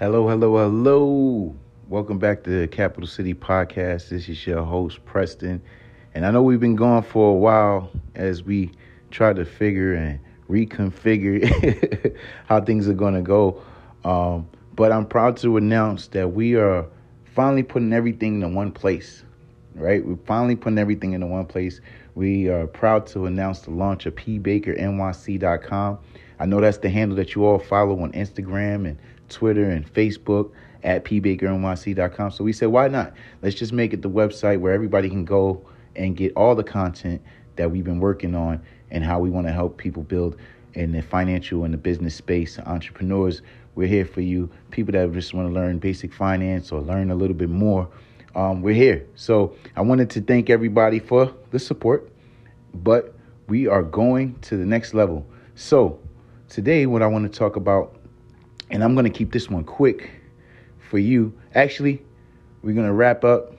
Hello, hello, hello. Welcome back to the Capital City Podcast. This is your host, Preston. And I know we've been gone for a while as we try to figure and reconfigure how things are going to go. Um, but I'm proud to announce that we are finally putting everything in one place, right? We're finally putting everything in one place. We are proud to announce the launch of pbakernyc.com. I know that's the handle that you all follow on Instagram and Twitter and Facebook at pbakernyc.com. So we said, why not? Let's just make it the website where everybody can go and get all the content that we've been working on and how we want to help people build in the financial and the business space. Entrepreneurs, we're here for you. People that just want to learn basic finance or learn a little bit more, um, we're here. So I wanted to thank everybody for the support, but we are going to the next level. So today, what I want to talk about and I'm going to keep this one quick for you. Actually, we're going to wrap up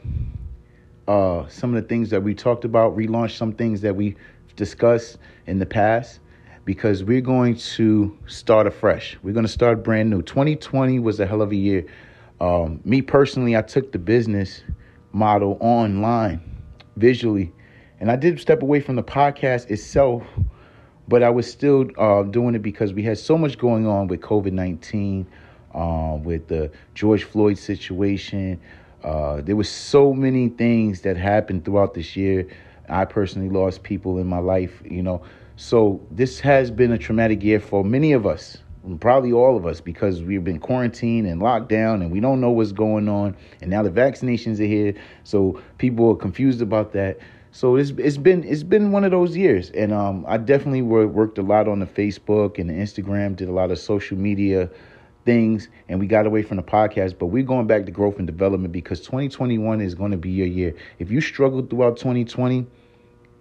uh, some of the things that we talked about, relaunch some things that we discussed in the past, because we're going to start afresh. We're going to start brand new. 2020 was a hell of a year. Um, me personally, I took the business model online visually, and I did step away from the podcast itself but I was still uh, doing it because we had so much going on with COVID 19, uh, with the George Floyd situation. Uh, there was so many things that happened throughout this year. I personally lost people in my life, you know. So this has been a traumatic year for many of us, probably all of us, because we've been quarantined and locked down and we don't know what's going on. And now the vaccinations are here. So people are confused about that. So it's it's been it's been one of those years, and um, I definitely worked a lot on the Facebook and the Instagram, did a lot of social media things, and we got away from the podcast. But we're going back to growth and development because 2021 is going to be your year. If you struggled throughout 2020,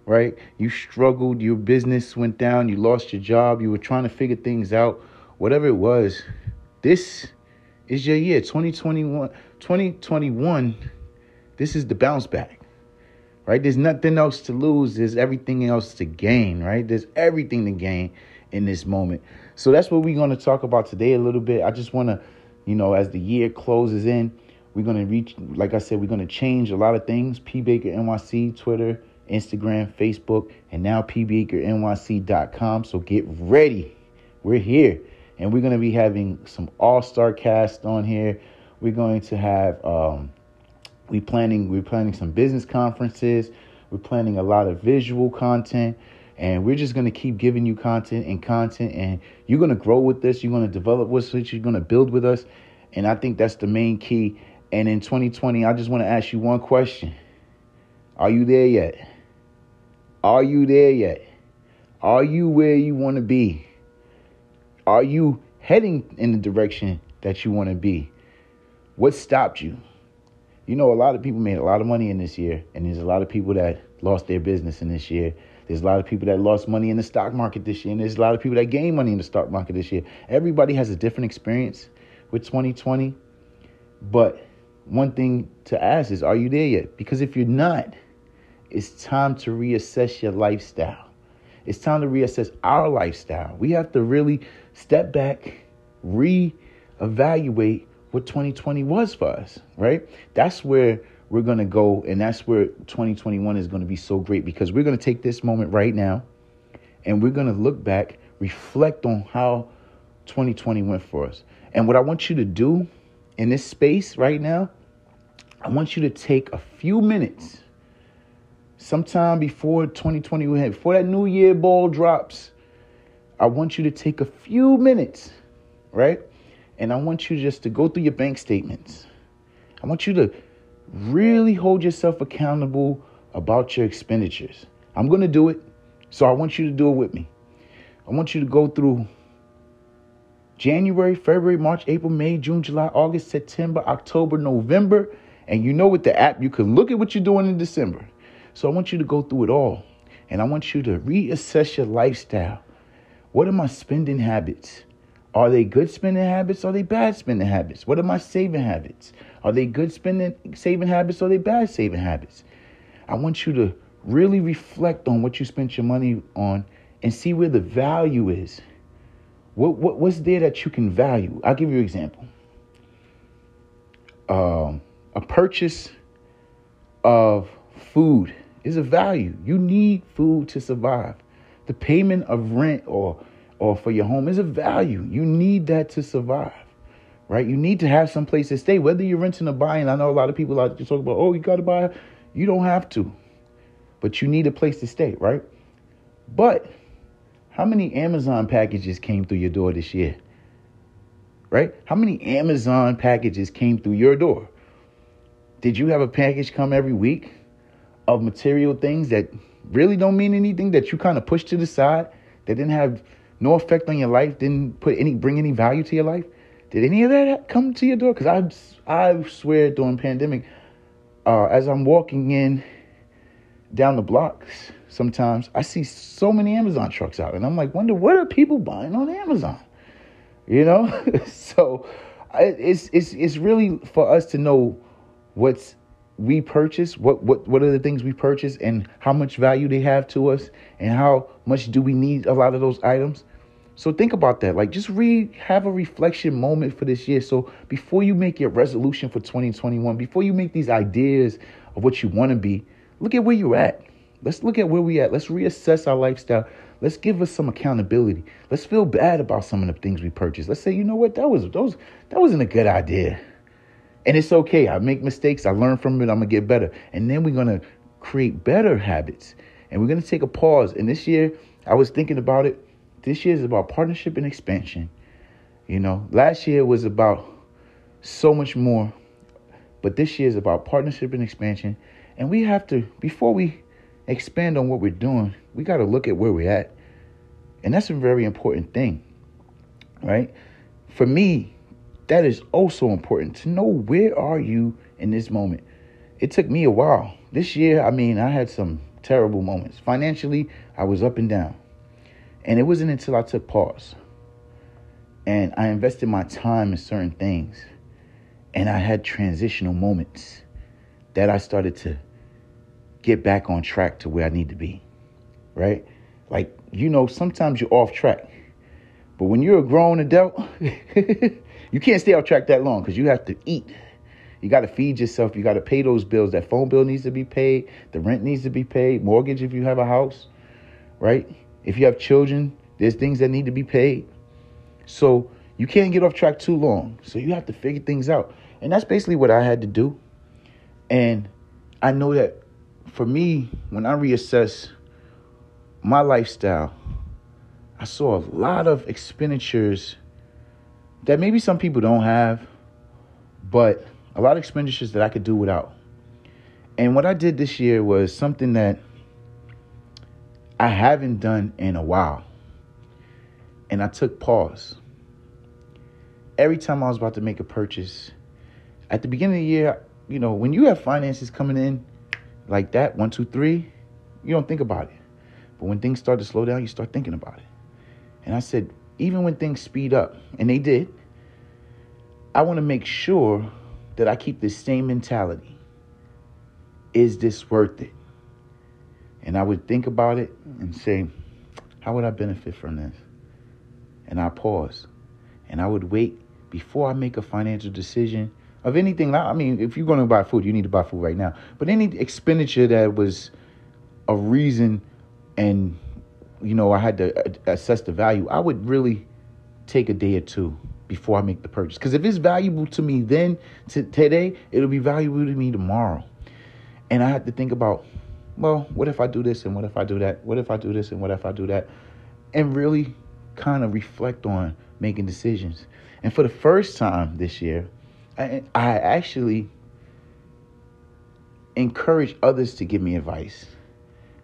right? You struggled, your business went down, you lost your job, you were trying to figure things out, whatever it was. This is your year, 2021. 2021. This is the bounce back right? There's nothing else to lose. There's everything else to gain, right? There's everything to gain in this moment. So that's what we're going to talk about today a little bit. I just want to, you know, as the year closes in, we're going to reach, like I said, we're going to change a lot of things. P Baker NYC, Twitter, Instagram, Facebook, and now pbakernyc.com. So get ready. We're here. And we're going to be having some all star cast on here. We're going to have, um, we planning we're planning some business conferences. We're planning a lot of visual content and we're just going to keep giving you content and content and you're going to grow with this you're going to develop with us you're going to build with us and i think that's the main key. And in 2020 i just want to ask you one question. Are you there yet? Are you there yet? Are you where you want to be? Are you heading in the direction that you want to be? What stopped you you know, a lot of people made a lot of money in this year, and there's a lot of people that lost their business in this year. There's a lot of people that lost money in the stock market this year, and there's a lot of people that gained money in the stock market this year. Everybody has a different experience with 2020. But one thing to ask is, are you there yet? Because if you're not, it's time to reassess your lifestyle. It's time to reassess our lifestyle. We have to really step back, re-evaluate what 2020 was for us, right? That's where we're going to go and that's where 2021 is going to be so great because we're going to take this moment right now and we're going to look back, reflect on how 2020 went for us. And what I want you to do in this space right now, I want you to take a few minutes sometime before 2020 before that new year ball drops. I want you to take a few minutes, right? And I want you just to go through your bank statements. I want you to really hold yourself accountable about your expenditures. I'm going to do it. So I want you to do it with me. I want you to go through January, February, March, April, May, June, July, August, September, October, November. And you know with the app, you can look at what you're doing in December. So I want you to go through it all. And I want you to reassess your lifestyle. What are my spending habits? Are they good spending habits? Are they bad spending habits? What are my saving habits? Are they good spending saving habits or are they bad saving habits? I want you to really reflect on what you spent your money on and see where the value is. What, what what's there that you can value? I'll give you an example. um, a purchase of food is a value. You need food to survive. The payment of rent or or for your home is a value. You need that to survive. Right? You need to have some place to stay, whether you're renting or buying. I know a lot of people out there talk about, oh, you gotta buy. You don't have to. But you need a place to stay, right? But how many Amazon packages came through your door this year? Right? How many Amazon packages came through your door? Did you have a package come every week of material things that really don't mean anything that you kind of pushed to the side that didn't have no effect on your life, didn't put any bring any value to your life? Did any of that come to your door? Because I I swear during pandemic, uh, as I'm walking in down the blocks, sometimes I see so many Amazon trucks out, and I'm like, wonder what are people buying on Amazon? You know, so it's it's it's really for us to know what's we purchase, what what what are the things we purchase, and how much value they have to us, and how much do we need a lot of those items. So think about that. Like just read, have a reflection moment for this year. So before you make your resolution for 2021, before you make these ideas of what you want to be, look at where you're at. Let's look at where we at. Let's reassess our lifestyle. Let's give us some accountability. Let's feel bad about some of the things we purchased. Let's say, you know what, that was those that wasn't a good idea. And it's okay. I make mistakes. I learn from it. I'm gonna get better. And then we're gonna create better habits. And we're gonna take a pause. And this year, I was thinking about it this year is about partnership and expansion. You know, last year was about so much more, but this year is about partnership and expansion. And we have to, before we expand on what we're doing, we got to look at where we're at. And that's a very important thing, right? For me, that is also important to know where are you in this moment. It took me a while. This year, I mean, I had some terrible moments. Financially, I was up and down. And it wasn't until I took pause and I invested my time in certain things and I had transitional moments that I started to get back on track to where I need to be. Right? Like, you know, sometimes you're off track. But when you're a grown adult, you can't stay off track that long because you have to eat. You got to feed yourself. You got to pay those bills. That phone bill needs to be paid. The rent needs to be paid. Mortgage if you have a house, right? If you have children, there's things that need to be paid. So you can't get off track too long. So you have to figure things out. And that's basically what I had to do. And I know that for me, when I reassess my lifestyle, I saw a lot of expenditures that maybe some people don't have, but a lot of expenditures that I could do without. And what I did this year was something that I haven't done in a while. And I took pause. Every time I was about to make a purchase, at the beginning of the year, you know, when you have finances coming in like that, one, two, three, you don't think about it. But when things start to slow down, you start thinking about it. And I said, even when things speed up, and they did, I want to make sure that I keep this same mentality. Is this worth it? And I would think about it and say, how would I benefit from this? And I pause. And I would wait before I make a financial decision of anything. I mean, if you're going to buy food, you need to buy food right now. But any expenditure that was a reason and, you know, I had to assess the value, I would really take a day or two before I make the purchase. Because if it's valuable to me then, to today, it'll be valuable to me tomorrow. And I had to think about well, what if I do this and what if I do that? What if I do this and what if I do that? And really kind of reflect on making decisions. And for the first time this year, I, I actually encourage others to give me advice.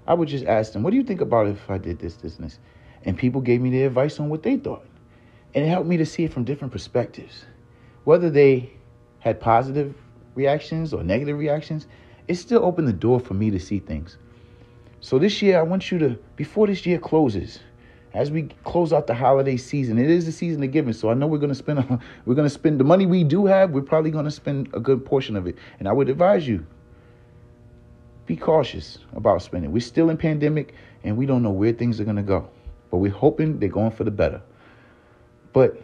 I would just ask them, what do you think about if I did this, this, and this? And people gave me their advice on what they thought. And it helped me to see it from different perspectives. Whether they had positive reactions or negative reactions, it still opened the door for me to see things. So this year, I want you to, before this year closes, as we close out the holiday season, it is the season of giving. So I know we're going to spend, we're going to spend the money we do have. We're probably going to spend a good portion of it. And I would advise you, be cautious about spending. We're still in pandemic, and we don't know where things are going to go. But we're hoping they're going for the better. But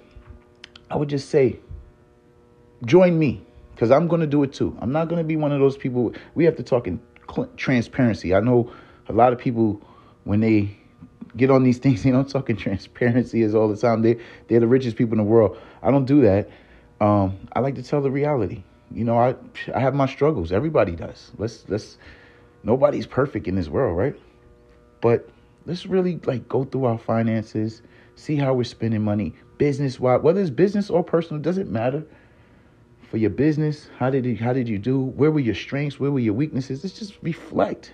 I would just say, join me because I'm going to do it too. I'm not going to be one of those people. We have to talk in transparency. I know a lot of people when they get on these things, they don't talk in transparency as all the time. They they're the richest people in the world. I don't do that. Um, I like to tell the reality. You know, I I have my struggles. Everybody does. Let's let's nobody's perfect in this world, right? But let's really like go through our finances, see how we're spending money, business wise, whether it's business or personal, doesn't matter. For your business, how did you how did you do? Where were your strengths? Where were your weaknesses? Let's just reflect.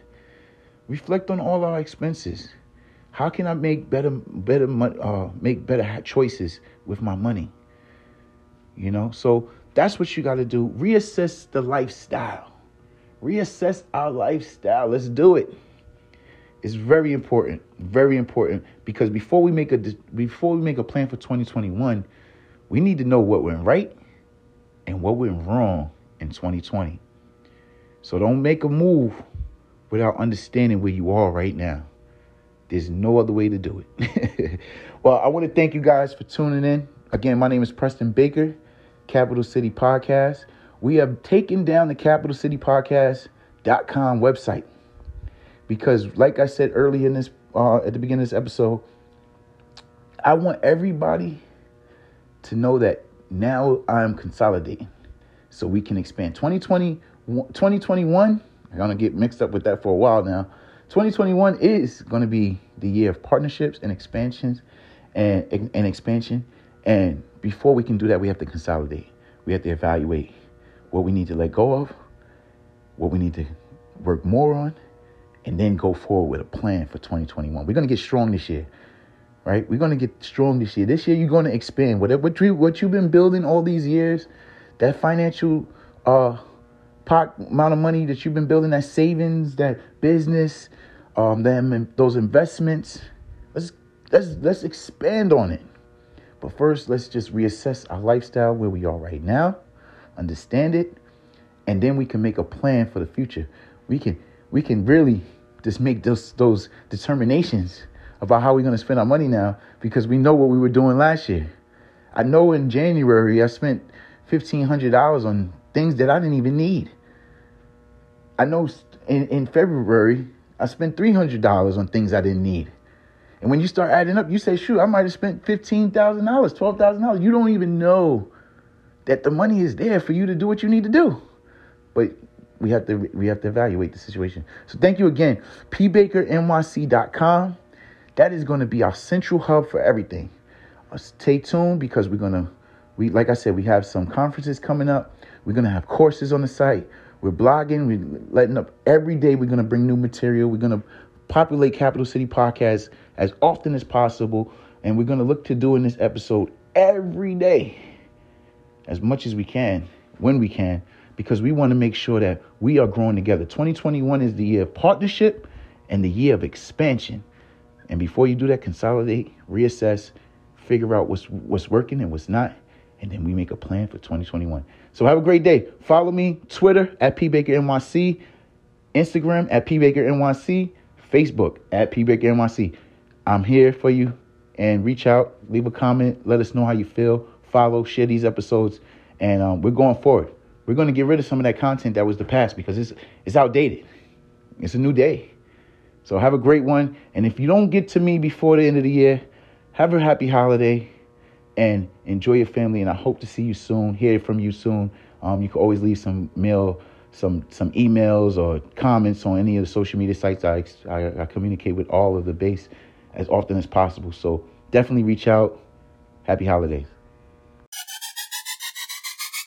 Reflect on all our expenses. How can I make better better uh, make better choices with my money? You know, so that's what you got to do. Reassess the lifestyle. Reassess our lifestyle. Let's do it. It's very important, very important because before we make a before we make a plan for 2021, we need to know what went right and what went wrong in 2020. So don't make a move without understanding where you are right now. There's no other way to do it. well, I want to thank you guys for tuning in. Again, my name is Preston Baker, Capital City Podcast. We have taken down the Capital City Podcast.com website because, like I said earlier in this, uh, at the beginning of this episode, I want everybody to know that now I'm consolidating so we can expand. 2020, 2021, I'm going to get mixed up with that for a while now. 2021 is going to be the year of partnerships and expansions and, and expansion. And before we can do that, we have to consolidate. We have to evaluate what we need to let go of, what we need to work more on, and then go forward with a plan for 2021. We're going to get strong this year, right? We're going to get strong this year. This year, you're going to expand. Whatever what, you, what you've been building all these years, that financial uh, pot amount of money that you've been building, that savings, that business, um, them those investments. Let's let's let's expand on it. But first, let's just reassess our lifestyle where we are right now, understand it, and then we can make a plan for the future. We can we can really just make those those determinations about how we're going to spend our money now because we know what we were doing last year. I know in January I spent fifteen hundred dollars on things that I didn't even need. I know in, in February, I spent $300 on things I didn't need. And when you start adding up, you say, shoot, I might have spent $15,000, $12,000. You don't even know that the money is there for you to do what you need to do. But we have to we have to evaluate the situation. So thank you again. pbakernyc.com. That is going to be our central hub for everything. Uh, stay tuned because we're going to we like I said, we have some conferences coming up. We're going to have courses on the site. We're blogging. We're letting up every day. We're going to bring new material. We're going to populate Capital City Podcast as often as possible. And we're going to look to doing this episode every day as much as we can, when we can, because we want to make sure that we are growing together. 2021 is the year of partnership and the year of expansion. And before you do that, consolidate, reassess, figure out what's what's working and what's not, and then we make a plan for 2021. So have a great day. Follow me Twitter at pbakernyc, Instagram at pbakernyc, Facebook at pbakernyc. I'm here for you and reach out, leave a comment, let us know how you feel, follow, share these episodes, and um, we're going forward. We're going to get rid of some of that content that was the past because it's it's outdated. It's a new day. So have a great one. And if you don't get to me before the end of the year, have a happy holiday and enjoy your family. And I hope to see you soon, hear from you soon. Um, you can always leave some mail, some some emails or comments on any of the social media sites. I, I, I communicate with all of the base as often as possible. So definitely reach out. Happy holidays.